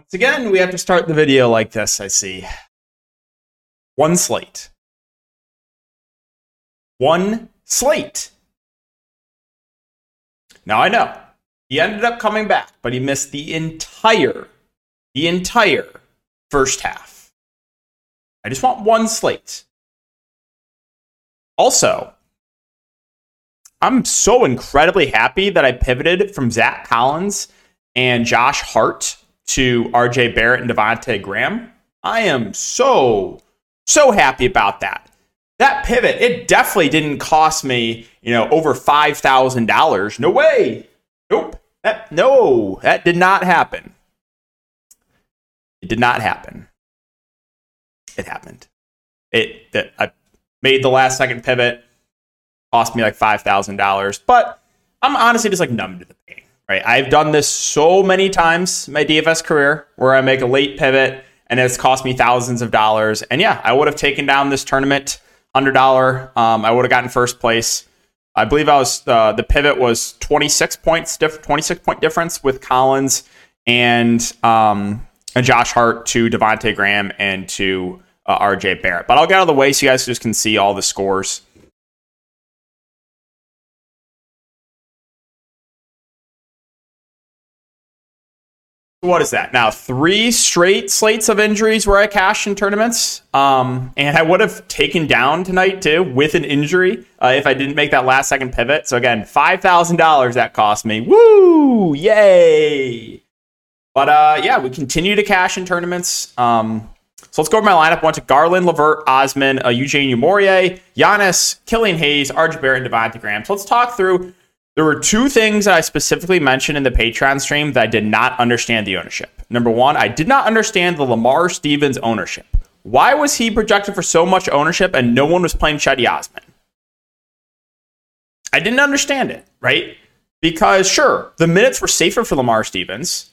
Once again, we have to start the video like this, I see. One slate. One slate. Now I know he ended up coming back, but he missed the entire, the entire first half. I just want one slate. Also, I'm so incredibly happy that I pivoted from Zach Collins and Josh Hart to RJ Barrett and Devonte Graham. I am so, so happy about that. That pivot, it definitely didn't cost me, you know, over $5,000. No way. Nope. That, no, that did not happen. It did not happen. It happened. It that I made the last second pivot, cost me like five thousand dollars, but I'm honestly just like numb to the pain. Right? I've done this so many times my DFS career where I make a late pivot and it's cost me thousands of dollars. And yeah, I would have taken down this tournament hundred dollar. Um, I would have gotten first place. I believe I was uh, the pivot was 26 points, diff- 26 point difference with Collins and um, and Josh Hart to Devonte Graham and to uh, RJ Barrett. But I'll get out of the way so you guys just can see all the scores. What is that now? Three straight slates of injuries where I cashed in tournaments, um, and I would have taken down tonight too with an injury uh, if I didn't make that last second pivot. So again, five thousand dollars that cost me. Woo! Yay! But uh, yeah, we continue to cash in tournaments. Um, so let's go over my lineup. Went to Garland, LeVert, Osman, uh, Eugene Omoruyi, Giannis, Killian Hayes, RJ Barrett, and Devonte Graham. So let's talk through there were two things that I specifically mentioned in the Patreon stream that I did not understand the ownership. Number one, I did not understand the Lamar Stevens ownership. Why was he projected for so much ownership and no one was playing Cedi Osman? I didn't understand it, right? Because sure, the minutes were safer for Lamar Stevens,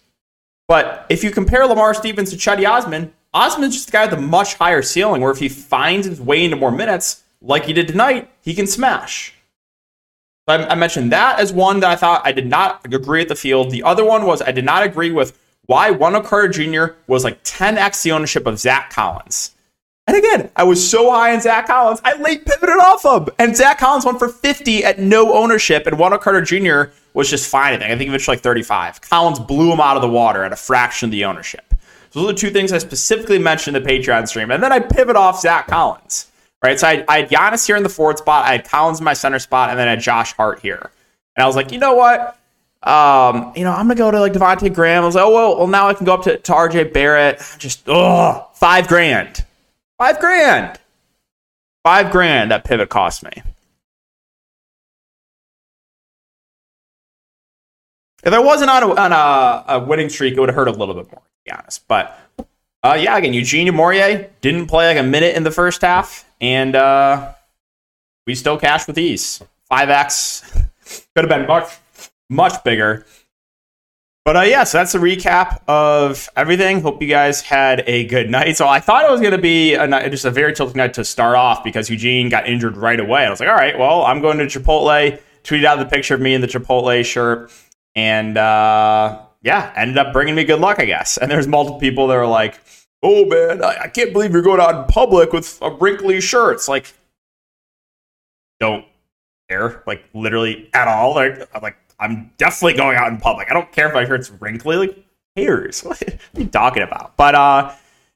but if you compare Lamar Stevens to Cedi Osman, Osman's just the guy with a much higher ceiling where if he finds his way into more minutes, like he did tonight, he can smash. I, I mentioned that as one that I thought I did not agree with the field. The other one was I did not agree with why Wendell Carter Jr. was like 10x the ownership of Zach Collins. And again, I was so high on Zach Collins, I late pivoted off him. And Zach Collins went for 50 at no ownership, and Wendell Carter Jr. was just fine. I think. I think eventually like 35. Collins blew him out of the water at a fraction of the ownership. So those are two things I specifically mentioned in the Patreon stream. And then I pivot off Zach Collins right? So I, I had Giannis here in the forward spot, I had Collins in my center spot, and then I had Josh Hart here. And I was like, you know what? Um, you know, I'm gonna go to like Devonte Graham. I was like, oh well, well now I can go up to, to RJ Barrett. Just oh, five grand, five grand, five grand. That pivot cost me. If I wasn't on a, on a, a winning streak, it would have hurt a little bit more, to be honest. But uh, yeah, again, Eugene Omoruyi didn't play like a minute in the first half and uh, we still cash with ease. 5x could have been much, much bigger. But uh, yeah, so that's a recap of everything. Hope you guys had a good night. So I thought it was going to be a night, just a very tilting night to start off because Eugene got injured right away. I was like, all right, well, I'm going to Chipotle. Tweeted out the picture of me in the Chipotle shirt, and uh, yeah, ended up bringing me good luck, I guess. And there's multiple people that were like, oh man, I, I can't believe you're going out in public with a wrinkly shirt. It's like, don't care, like literally at all. Like, I'm like, I'm definitely going out in public. I don't care if my shirt's wrinkly. Like, cares? What are you talking about? But uh,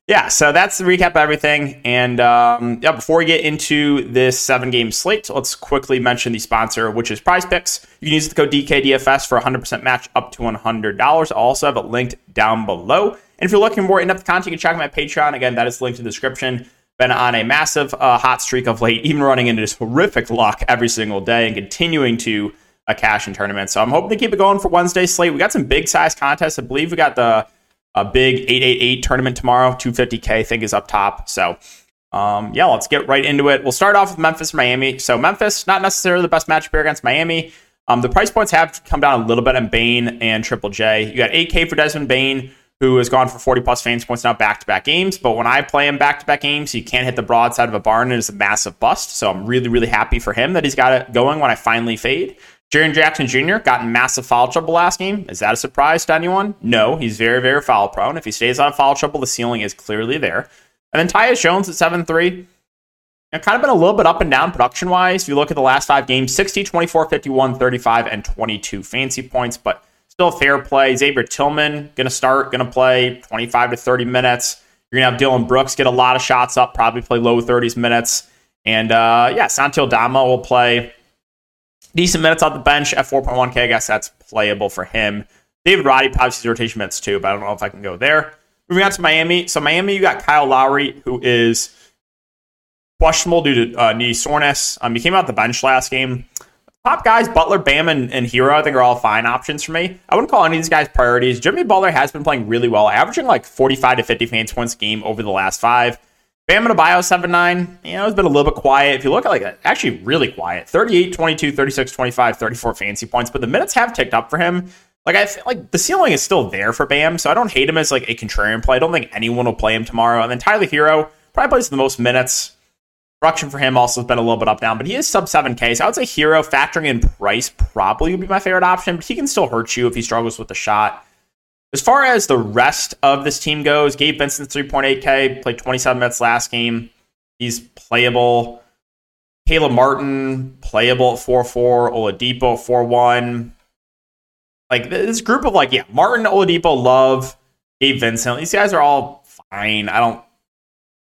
yeah. So that's the recap of everything. And um, yeah, before we get into this seven game slate, let's quickly mention the sponsor, which is Prize Picks. You can use the code DKDFS for 100% match up to $100. I also have it linked down below. And if you're looking for more in-depth content, you can check out my Patreon. Again, that is linked in the description. Been on a massive uh, hot streak of late, even running into this horrific luck every single day and continuing to uh, cash in tournament. So I'm hoping to keep it going for Wednesday slate. We got some big size contests. I believe we got the a big 888 tournament tomorrow. 250k I think is up top. So um, yeah, let's get right into it. We'll start off with Memphis, Miami. So Memphis, not necessarily the best matchup here against Miami. Um, the price points have come down a little bit on Bane and Triple J. You got 8K for Desmond Bane who has gone for 40 plus fantasy points now back to back games. But when I play him back to back games, he can't hit the broadside of a barn and it's a massive bust. So I'm really, really happy for him that he's got it going when I finally fade. Jaren Jackson Jr. got in massive foul trouble last game. Is that a surprise to anyone? No, he's very, very foul prone. If he stays on foul trouble, the ceiling is clearly there. And then Tyus Jones at 7 3. And kind of been a little bit up and down production wise. If you look at the last five games 60, 24, 51, 35, and 22 fancy points, but still fair play. Xavier Tillman going to start, going to play 25 to 30 minutes. You're going to have Dillon Brooks get a lot of shots up, probably play low 30s minutes. And uh, yeah, Santi Aldama will play decent minutes off the bench at 4.1K. I guess that's playable for him. David Roddy probably sees rotation minutes too, but I don't know if I can go there. Moving on to Miami. So Miami, you got Kyle Lowry, who is questionable due to uh, knee soreness. Um, he came out the bench last game. Top guys, Butler, Bam, and, and Herro, I think are all fine options for me. I wouldn't call any of these guys priorities. Jimmy Butler has been playing really well, averaging like 45 to 50 fantasy points a game over the last five. Bam Adebayo 7 9. You know, it's been a little bit quiet. If you look at like actually really quiet 38, 22, 36, 25, 34 fancy points, but the minutes have ticked up for him. Like I feel like the ceiling is still there for Bam, so I don't hate him as like a contrarian play. I don't think anyone will play him tomorrow. And then Tyler Herro probably plays the most minutes. Production for him also has been a little bit up down, but he is sub 7K. So I would say Herro, factoring in price probably would be my favorite option, but he can still hurt you if he struggles with the shot. As far as the rest of this team goes, Gabe Vincent's 3.8K, played 27 minutes last game. He's playable. Caleb Martin, playable at 4-4. Oladipo 4-1. Like this group of like, yeah, Martin, Oladipo, Love, Gabe Vincent. These guys are all fine. I don't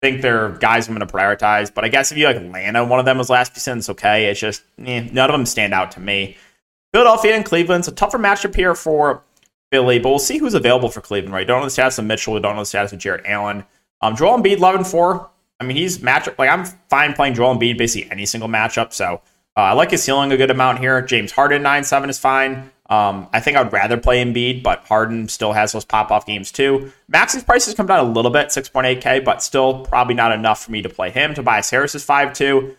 think they're guys I'm going to prioritize. But I guess if you like Atlanta, one of them was last percent, it's okay. It's just eh, none of them stand out to me. Philadelphia and Cleveland's a tougher matchup here for Philly, but we'll see who's available for Cleveland, right? Don't know the status of Mitchell. We don't know the status of Jarrett Allen. Um, Joel Embiid, 11 4. I mean, he's matchup. Like, I'm fine playing Joel Embiid basically any single matchup. So uh, I like his ceiling a good amount here. James Harden, 9 7 is fine. Um, I think I would rather play Embiid, but Harden still has those pop off games too. Max's prices come down a little bit, 6.8K, but still probably not enough for me to play him. Tobias Harris is 5 2.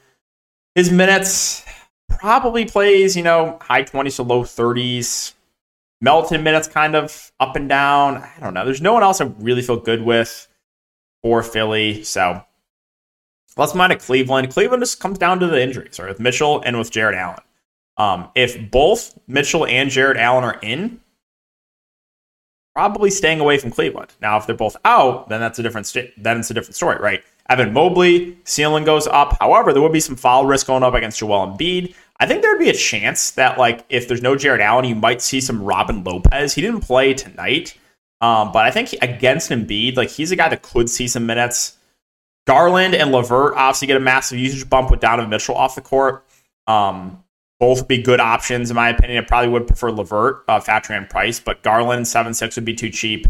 His minutes probably plays, you know, high 20s to low 30s. Melton minutes kind of up and down. I don't know. There's no one else I really feel good with for Philly. So let's mind at Cleveland. Cleveland just comes down to the injuries, right? With Mitchell and with Jarrett Allen. Um, if both Mitchell and Jarrett Allen are in, probably staying away from Cleveland. Now, if they're both out, then that's a different st- then it's a different story, right? Evan Mobley, ceiling goes up. However, there would be some foul risk going up against Joel Embiid. I think there'd be a chance that, like, if there's no Jarrett Allen, you might see some Robin Lopez. He didn't play tonight, um, but I think against Embiid, like, he's a guy that could see some minutes. Garland and LeVert obviously get a massive usage bump with Donovan Mitchell off the court. Um, both be good options, in my opinion. I probably would prefer LeVert, uh, price, but Garland, 7 6 would be too cheap.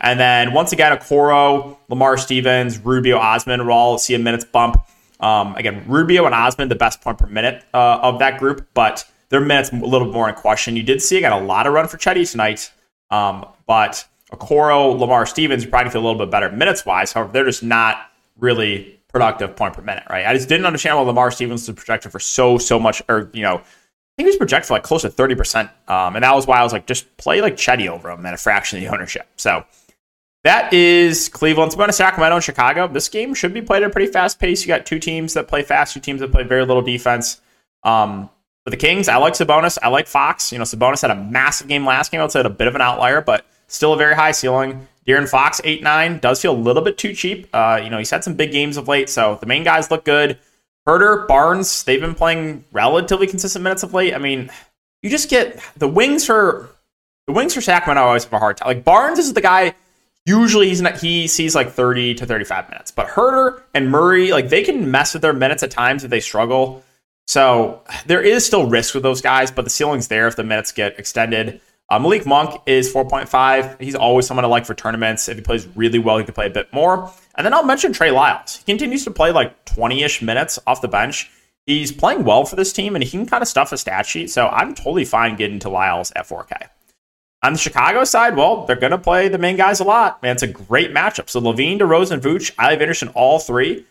And then once again, Okoro, Lamar Stevens, Rubio, Osman will all see a minutes bump. Um, again, Rubio and Osman, the best point per minute uh, of that group, but their minutes a little more in question. You did see, got a lot of run for Cedi tonight, um, but Okoro, Lamar Stevens, probably feel a little bit better minutes wise. However, they're just not really productive point per minute, right? I just didn't understand why Lamar Stevens was projected for so, so much, or, you know, I think he was projected for like close to 30%. Um, and that was why I was like, just play like Cedi over him at a fraction of the ownership. So, that is Cleveland. So going to Sacramento and Chicago. This game should be played at a pretty fast pace. You got two teams that play fast, two teams that play very little defense. Um, for the Kings, I like Sabonis. I like Fox. You know, Sabonis had a massive game last game. I'd say a bit of an outlier, but still a very high ceiling. De'Aaron Fox, 8 9, does feel a little bit too cheap. Uh, you know, he's had some big games of late, so the main guys look good. Huerter, Barnes, they've been playing relatively consistent minutes of late. I mean, you just get the wings for the wings for Sacramento always have a hard time. Like Barnes is the guy Usually he's not, he sees like 30 to 35 minutes. But Huerter and Murray, like they can mess with their minutes at times if they struggle. So there is still risk with those guys, but the ceiling's there if the minutes get extended. Uh, Malik Monk is 4.5. He's always someone I like for tournaments. If he plays really well, he can play a bit more. And then I'll mention Trey Lyles. He continues to play like 20 ish minutes off the bench. He's playing well for this team and he can kind of stuff a stat sheet. So I'm totally fine getting to Lyles at 4K. On the Chicago side, well, they're going to play the main guys a lot. Man, it's a great matchup. So LaVine, DeRozan, Vooch, I have interest in all three.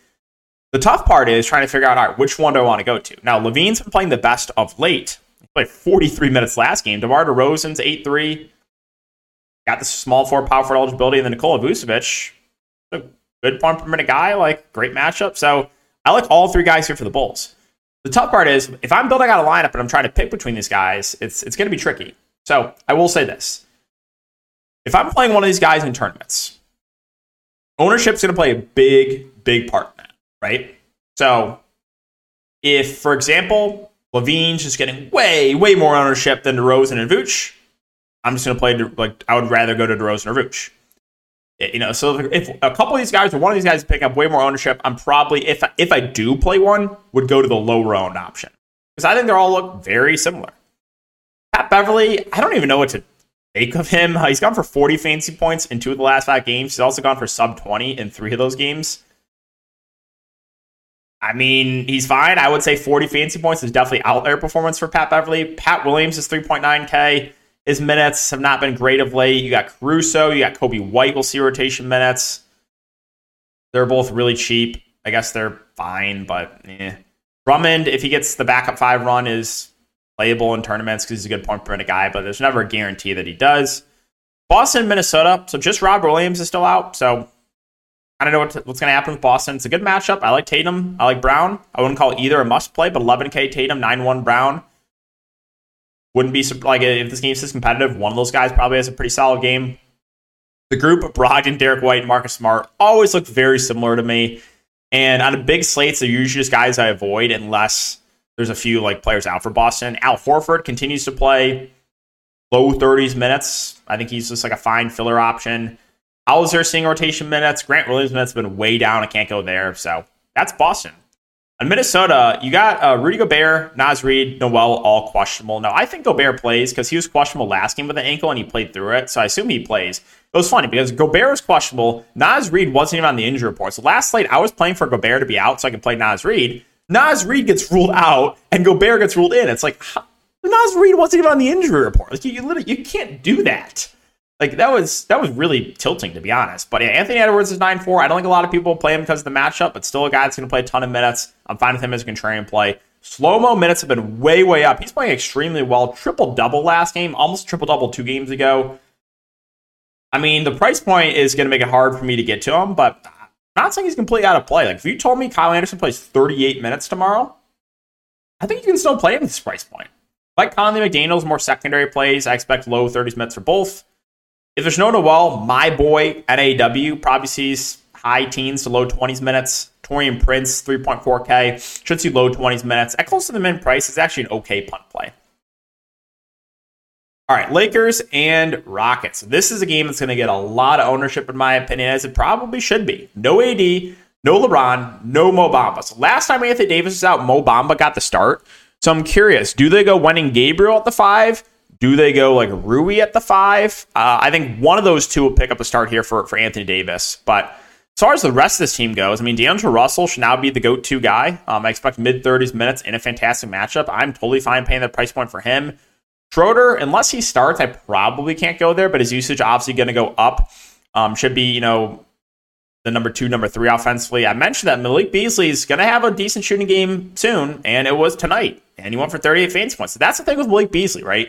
The tough part is trying to figure out, all right, which one do I want to go to? Now, LaVine's been playing the best of late. Played 43 minutes last game. DeMar DeRozan's 8-3. Got the small four power forward eligibility. And then Nikola Vucevic, a good point per minute guy, like great matchup. So I like all three guys here for the Bulls. The tough part is if I'm building out a lineup and I'm trying to pick between these guys, it's it's going to be tricky. So I will say this: if I'm playing one of these guys in tournaments, ownership's going to play a big, big part in that, right? So if, for example, LaVine's just getting way, way more ownership than DeRozan and Vooch, I'm just going to play like I would rather go to DeRozan or Vooch. You know, so if a couple of these guys or one of these guys pick up way more ownership, I'm probably if if I do play one, would go to the lower owned option because I think they all look very similar. Pat Beverley, I don't even know what to make of him. He's gone for 40 fancy points in two of the last five games. He's also gone for sub 20 in three of those games. I mean, he's fine. I would say 40 fancy points is definitely outlier performance for Pat Beverley. Pat Williams is 3.9K. His minutes have not been great of late. You got Caruso, you got Coby White We'll see rotation minutes. They're both really cheap. I guess they're fine, but eh. Drummond, if he gets the backup five run, is playable in tournaments because he's a good point per minute guy, but there's never a guarantee that he does. Boston, Minnesota. So just Rob Williams is still out. So I don't know what to, what's going to happen with Boston. It's a good matchup. I like Tatum. I like Brown. I wouldn't call either a must play, but 11K Tatum, 9 1 Brown. Wouldn't be like if this game's is competitive, one of those guys probably has a pretty solid game. The group, of Brogdon, Derrick White, and Marcus Smart, always look very similar to me. And on a big slates, they're usually just guys I avoid unless there's a few like players out for Boston. Al Horford continues to play low 30s minutes. I think he's just like a fine filler option. Hauser seeing rotation minutes. Grant Williams minutes have been way down. I can't go there. So that's Boston. In Minnesota, you got uh, Rudy Gobert, Naz Reid, Nowell, all questionable. Now, I think Gobert plays because he was questionable last game with an ankle and he played through it. So I assume he plays. It was funny because Gobert was questionable. Naz Reid wasn't even on the injury report. So last slate, I was playing for Gobert to be out so I could play Naz Reid. Naz Reid gets ruled out and Gobert gets ruled in. It's like, Naz Reid wasn't even on the injury report. Like, you, you literally you can't do that. Like that was that was really tilting to be honest. But yeah, Anthony Edwards is nine four. I don't think a lot of people play him because of the matchup, but still a guy that's going to play a ton of minutes. I'm fine with him as a contrarian play. Slow mo minutes have been way way up. He's playing extremely well. Triple double last game, almost triple double two games ago. I mean, the price point is going to make it hard for me to get to him, but I'm not saying he's completely out of play. Like if you told me Kyle Anderson plays 38 minutes tomorrow, I think you can still play him at this price point. Like Conley McDaniel's more secondary plays, I expect low 30s minutes for both. If there's no Nowell, my boy at probably sees high teens to low 20s minutes. Taurean Prince, 3.4K, should see low 20s minutes. At close to the min price, it's actually an okay punt play. All right, Lakers and Rockets. This is a game that's going to get a lot of ownership, in my opinion, as it probably should be. No AD, no LeBron, no Mo Bamba. So last time Anthony Davis was out, Mo Bamba got the start. So I'm curious, do they go Wenyen Gabriel at the five? Do they go like Rui at the five? Uh, I think one of those two will pick up a start here for, for Anthony Davis. But as far as the rest of this team goes, I mean, D'Angelo Russell should now be the go to guy. Um, I expect mid 30s minutes in a fantastic matchup. I'm totally fine paying the price point for him. Schroeder, unless he starts, I probably can't go there, but his usage obviously going to go up. Um, should be, you know, the number two, number three offensively. I mentioned that Malik Beasley is going to have a decent shooting game soon, and it was tonight, and he went for 38 fantasy points. So that's the thing with Malik Beasley, right?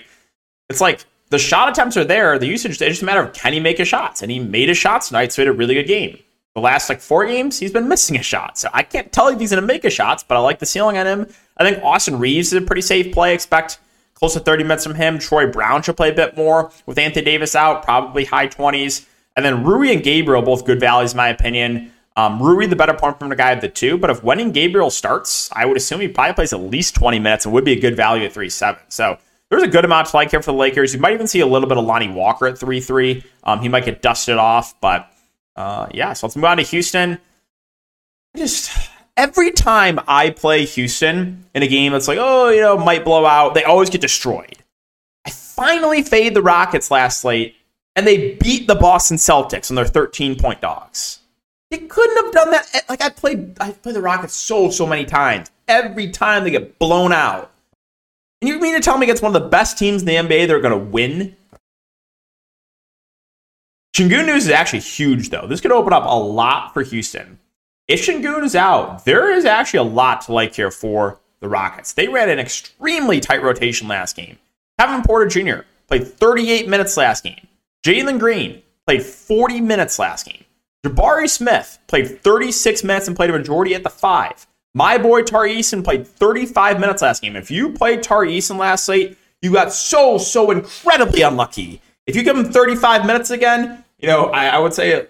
It's like the shot attempts are there. The usage, it's just a matter of can he make his shots? And he made his shots tonight, so he had a really good game. The last like four games, he's been missing a shot. So I can't tell if he's going to make his shots, but I like the ceiling on him. I think Austin Reaves is a pretty safe play. Expect close to 30 minutes from him. Troy Brown should play a bit more with Anthony Davis out, probably high 20s. And then Rui and Gabriel, both good values, in my opinion. Um, Rui, the better point from the guy of the two, but if Wenyen Gabriel starts, I would assume he probably plays at least 20 minutes and would be a good value at 3 7. So there's a good amount to like here for the Lakers. You might even see a little bit of Lonnie Walker at 3 3. Um, he might get dusted off, but uh, yeah, so let's move on to Houston. Just every time I play Houston in a game that's like, oh, you know, might blow out, they always get destroyed. I finally fade the Rockets last slate, and they beat the Boston Celtics, and they're 13 point dogs. You couldn't have done that. Like I played, I played the Rockets so so many times. Every time they get blown out, and you mean to tell me against one of the best teams in the NBA they're going to win? Sengun news is actually huge, though. This could open up a lot for Houston. If Sengun is out, there is actually a lot to like here for the Rockets. They ran an extremely tight rotation last game. Kevin Porter Jr. played 38 minutes last game. Jalen Green played 40 minutes last game. Jabari Smith played 36 minutes and played a majority at the five. My boy Tari Eason played 35 minutes last game. If you played Tari Eason last night, you got so, so incredibly unlucky. If you give him 35 minutes again, you know, I, I would say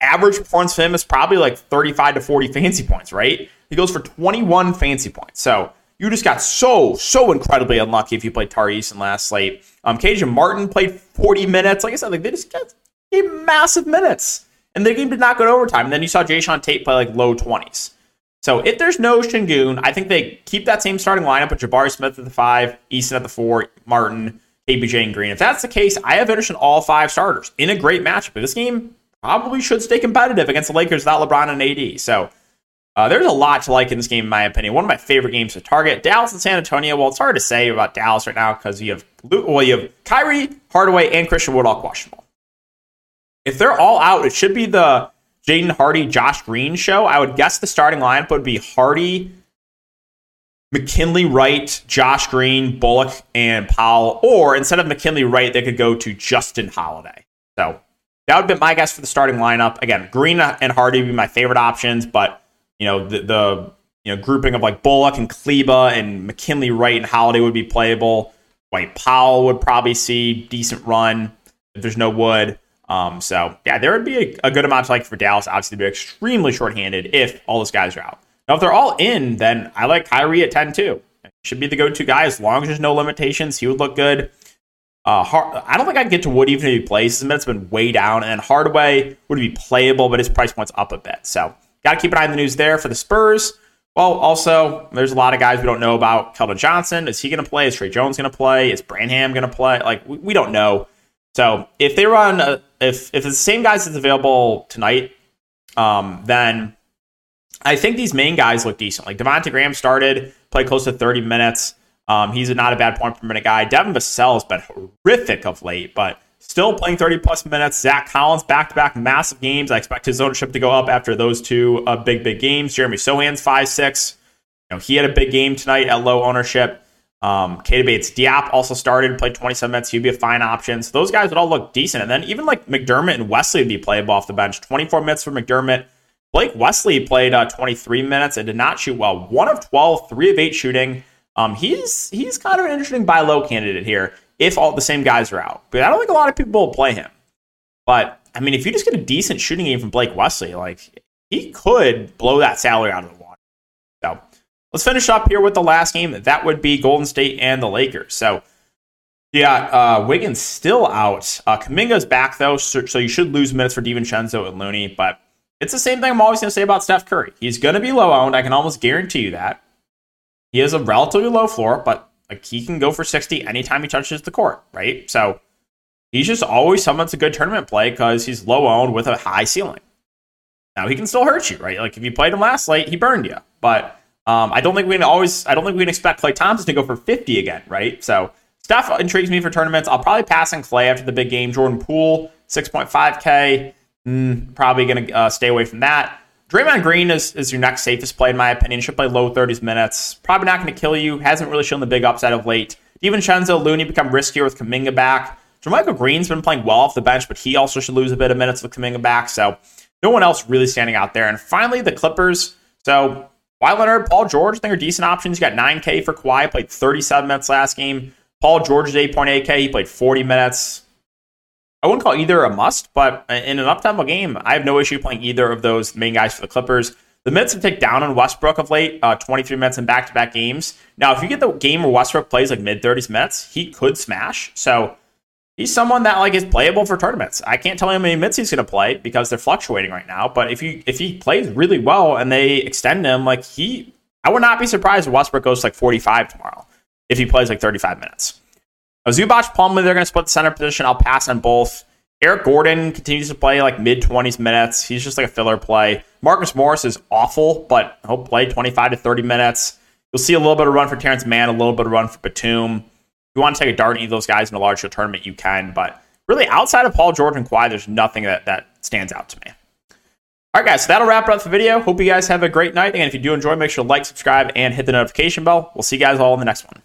average points for him is probably like 35 to 40 fancy points, right? He goes for 21 fancy points. So you just got so, so incredibly unlucky if you played Tari Eason last slate. Um, KJ Martin played 40 minutes. Like I said, like they just got massive minutes. And the game did not go to overtime. And then you saw Jae'Sean Tate play like low 20s. So if there's no Sengun, I think they keep that same starting lineup with Jabari Smith at the five, Eason at the four, Martin, KPJ, and Green. If that's the case, I have interest in all five starters in a great matchup. But this game probably should stay competitive against the Lakers without LeBron and AD. So uh, there's a lot to like in this game, in my opinion. One of my favorite games to target. Dallas and San Antonio. Well, it's hard to say about Dallas right now because you have well, you have Kyrie, Hardaway, and Christian Wood all questionable. If they're all out, it should be the Jaden Hardy, Josh Green show. I would guess the starting lineup would be Hardy, McKinley Wright, Josh Green, Bullock, and Powell. Or instead of McKinley Wright, they could go to Justin Holiday. So that would be my guess for the starting lineup. Again, Green and Hardy would be my favorite options, but you know the, the you know grouping of like Bullock and Kleber and McKinley Wright and Holiday would be playable. Dwight Powell would probably see decent run if there's no Wood. Um, so yeah, there would be a, a, good amount to like for Dallas. Obviously, to be extremely shorthanded if all those guys are out. Now, if they're all in, then I like Kyrie at ten too. Should be the go-to guy as long as there's no limitations. He would look good. Uh, Hard- I don't think I'd get to Wood even if he plays. His minutes been way down, and Hardaway would be playable, but his price point's up a bit. So got to keep an eye on the news there for the Spurs. Well, also, there's a lot of guys we don't know about. Keldon Johnson, is he going to play? Is Tre Jones going to play? Is Branham going to play? Like, we, we, don't know. So if they run, a, if if it's the same guys that's available tonight, um, then I think these main guys look decent. Like Devonte Graham started, played close to 30 minutes. Um, he's not a bad point per minute guy. Devin Vassell has been horrific of late, but still playing 30 plus minutes. Zach Collins back to back massive games. I expect his ownership to go up after those two uh, big big games. Jeremy Sochan's five six. You know he had a big game tonight at low ownership. Um, Keita Bates Diop also started, played 27 minutes. He'd be a fine option. So those guys would all look decent. And then even like McDermott and Wesley would be playable off the bench. 24 minutes for McDermott. Blake Wesley played uh, 23 minutes and did not shoot well. One of 12, three of eight shooting. Um, he's he's kind of an interesting buy low candidate here if all the same guys are out. But I don't think a lot of people will play him. But I mean, if you just get a decent shooting game from Blake Wesley, like he could blow that salary out of the let's finish up here with the last game. That would be Golden State and the Lakers. So yeah, uh, Wiggins still out. Uh, Kuminga's back though, so, so you should lose minutes for DiVincenzo and Looney. But it's the same thing I'm always going to say about Steph Curry. He's going to be low owned. I can almost guarantee you that. He has a relatively low floor, but like he can go for 60 anytime he touches the court, right? So he's just always someone that's a good tournament play because he's low owned with a high ceiling. Now he can still hurt you, right? Like if you played him last late, he burned you. But um, I don't think we can always. I don't think we can expect Klay Thompson to go for 50 again, right? So Steph intrigues me for tournaments. I'll probably pass on Klay after the big game. Jordan Poole, 6.5k. Mm, probably going to uh, stay away from that. Draymond Green is, is your next safest play, in my opinion. Should play low 30s minutes. Probably not going to kill you. Hasn't really shown the big upside of late. DiVincenzo, Looney become riskier with Kuminga back. JaMychal Green's been playing well off the bench, but he also should lose a bit of minutes with Kuminga back. So no one else really standing out there. And finally, the Clippers. So Kawhi Leonard, Paul George, I think are decent options. You got 9K for Kawhi, played 37 minutes last game. Paul George is 8.8K. He played 40 minutes. I wouldn't call either a must, but in an up-tempo game, I have no issue playing either of those main guys for the Clippers. The minutes have ticked down on Westbrook of late, uh, 23 minutes in back-to-back games. Now, if you get the game where Westbrook plays like mid-30s minutes, he could smash. So he's someone that like is playable for tournaments. I can't tell you how many minutes he's going to play because they're fluctuating right now. But if you if he plays really well and they extend him, like he, I would not be surprised if Westbrook goes like 45 tomorrow if he plays like 35 minutes. Zubac, Plumlee, they're going to split the center position. I'll pass on both. Eric Gordon continues to play like mid 20s minutes. He's just like a filler play. Marcus Morris is awful, but he'll play 25 to 30 minutes. You'll see a little bit of run for Terrence Mann, a little bit of run for Batum. You want to take a dart at any of those guys in a larger tournament, you can. But really, outside of Paul George and Kawhi, there's nothing that, that stands out to me. All right, guys, so that'll wrap up the video. Hope you guys have a great night. And if you do enjoy, make sure to like, subscribe, and hit the notification bell. We'll see you guys all in the next one.